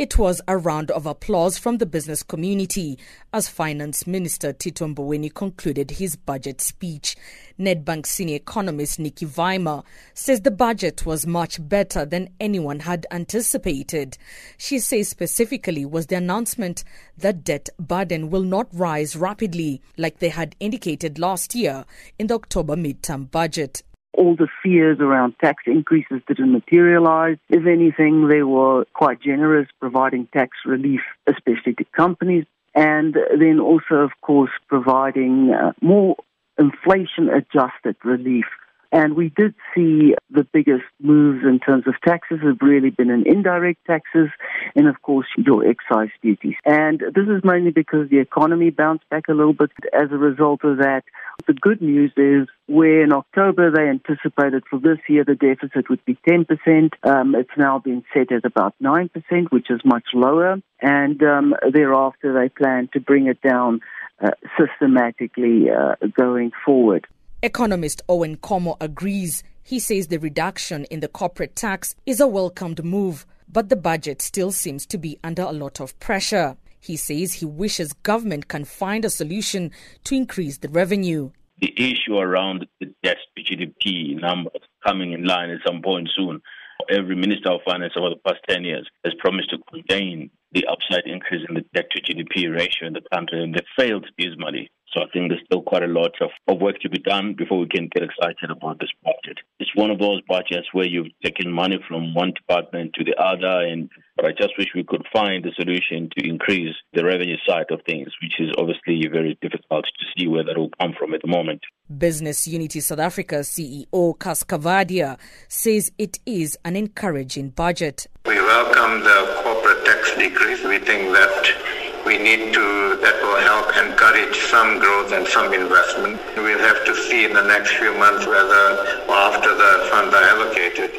It was a round of applause from the business community as Finance Minister Tito Mboweni concluded his budget speech. Nedbank senior economist Nicky Weimar says the budget was much better than anyone had anticipated. She says specifically was the announcement that debt burden will not rise rapidly like they had indicated last year in the October midterm budget all the fears around tax increases didn't materialize. If anything, they were quite generous, providing tax relief, especially to companies, and then also, of course, providing uh, more inflation adjusted relief and we did see the biggest moves in terms of taxes have really been in indirect taxes and, of course, your excise duties. And this is mainly because the economy bounced back a little bit as a result of that. The good news is where in October they anticipated for this year the deficit would be 10%, um, it's now been set at about 9%, which is much lower. And um, thereafter they plan to bring it down uh, systematically uh, going forward. Economist Owen Nkomo agrees. He says the reduction in the corporate tax is a welcomed move, but the budget still seems to be under a lot of pressure. He says he wishes government can find a solution to increase the revenue. The issue around the debt to GDP numbers coming in line at some point soon. Every Minister of Finance over the past 10 years has promised to contain the upside increase in the debt to GDP ratio in the country, and they failed dismally. So I think there's still quite a lot of, of work to be done before we can get excited about this budget. It's one of those budgets where you've taken money from one department to the other, and but I just wish we could find a solution to increase the revenue side of things, which is obviously very difficult to see where that will come from at the moment. Business Unity South Africa CEO Cas Coovadia says it is an encouraging budget. We welcome the corporate tax decrease. We think that we need to, that will help encourage some growth and some investment. We'll have to see in the next few months whether, or after the funds are allocated,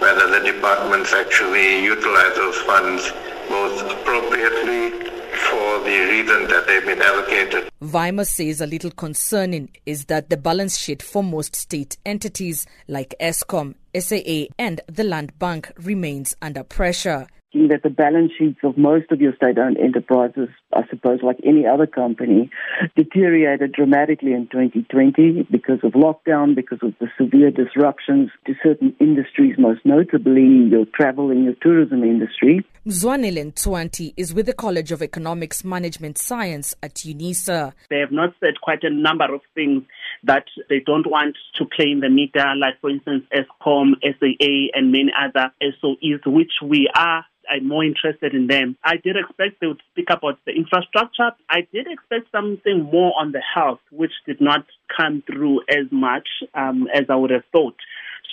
whether the departments actually utilize those funds both appropriately for the reason that they've been allocated. Weimar says a little concerning is that the balance sheet for most state entities like Eskom, SAA, and the Land Bank remains under pressure that the balance sheets of most of your state-owned enterprises, I suppose like any other company, deteriorated dramatically in 2020 because of lockdown, because of the severe disruptions to certain industries, most notably your travel and your tourism industry. Mzwanele Ntwanti is with the College of Economics Management Science at UNISA. They have not said quite a number of things that they don't want to play in the meter, like for instance Eskom, SAA, and many other SOEs, which we are I'm more interested in them. I did expect they would speak about the infrastructure. I did expect something more on the health, which did not come through as much um, as I would have thought.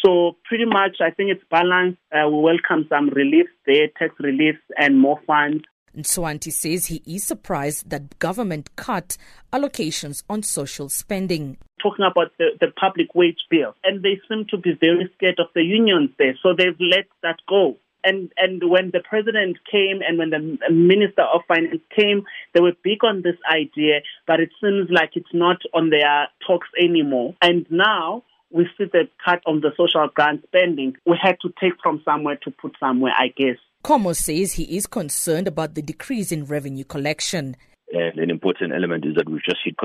So pretty much, I think it's balanced. Uh, we welcome some relief there, tax relief and more funds. Ntwanti says he is surprised that government cut allocations on social spending. Talking about the, the public wage bill, and they seem to be very scared of the unions there, so they've let that go and and when the president came and when the minister of finance came, they were big on this idea, but it seems like it's not on their talks anymore. And now we see the cut on the social grant spending. We had to take from somewhere to put somewhere, I guess. Nkomo says he is concerned about the decrease in revenue collection. And an important element is that we've just hit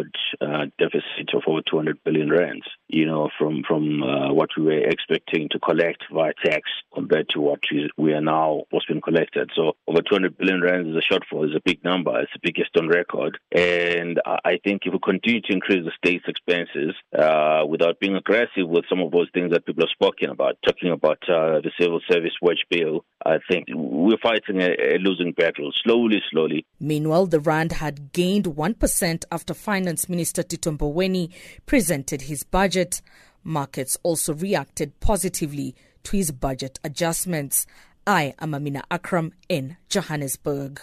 a uh, deficit of over 200 billion rands, you know, from, from uh, what we were expecting to collect via tax compared to what we are now what's been collected. So over 200 billion rands is a shortfall, it's a big number, it's the biggest on record. And I think if we continue to increase the state's expenses uh, without being aggressive with some of those things that people are spoken about, talking about uh, the civil service wage bill, I think we're fighting a, a losing battle slowly, slowly. Meanwhile, the rand had gained 1% after Finance Minister Tito Mboweni presented his budget. Markets also reacted positively to his budget adjustments. I am Amina Akram in Johannesburg.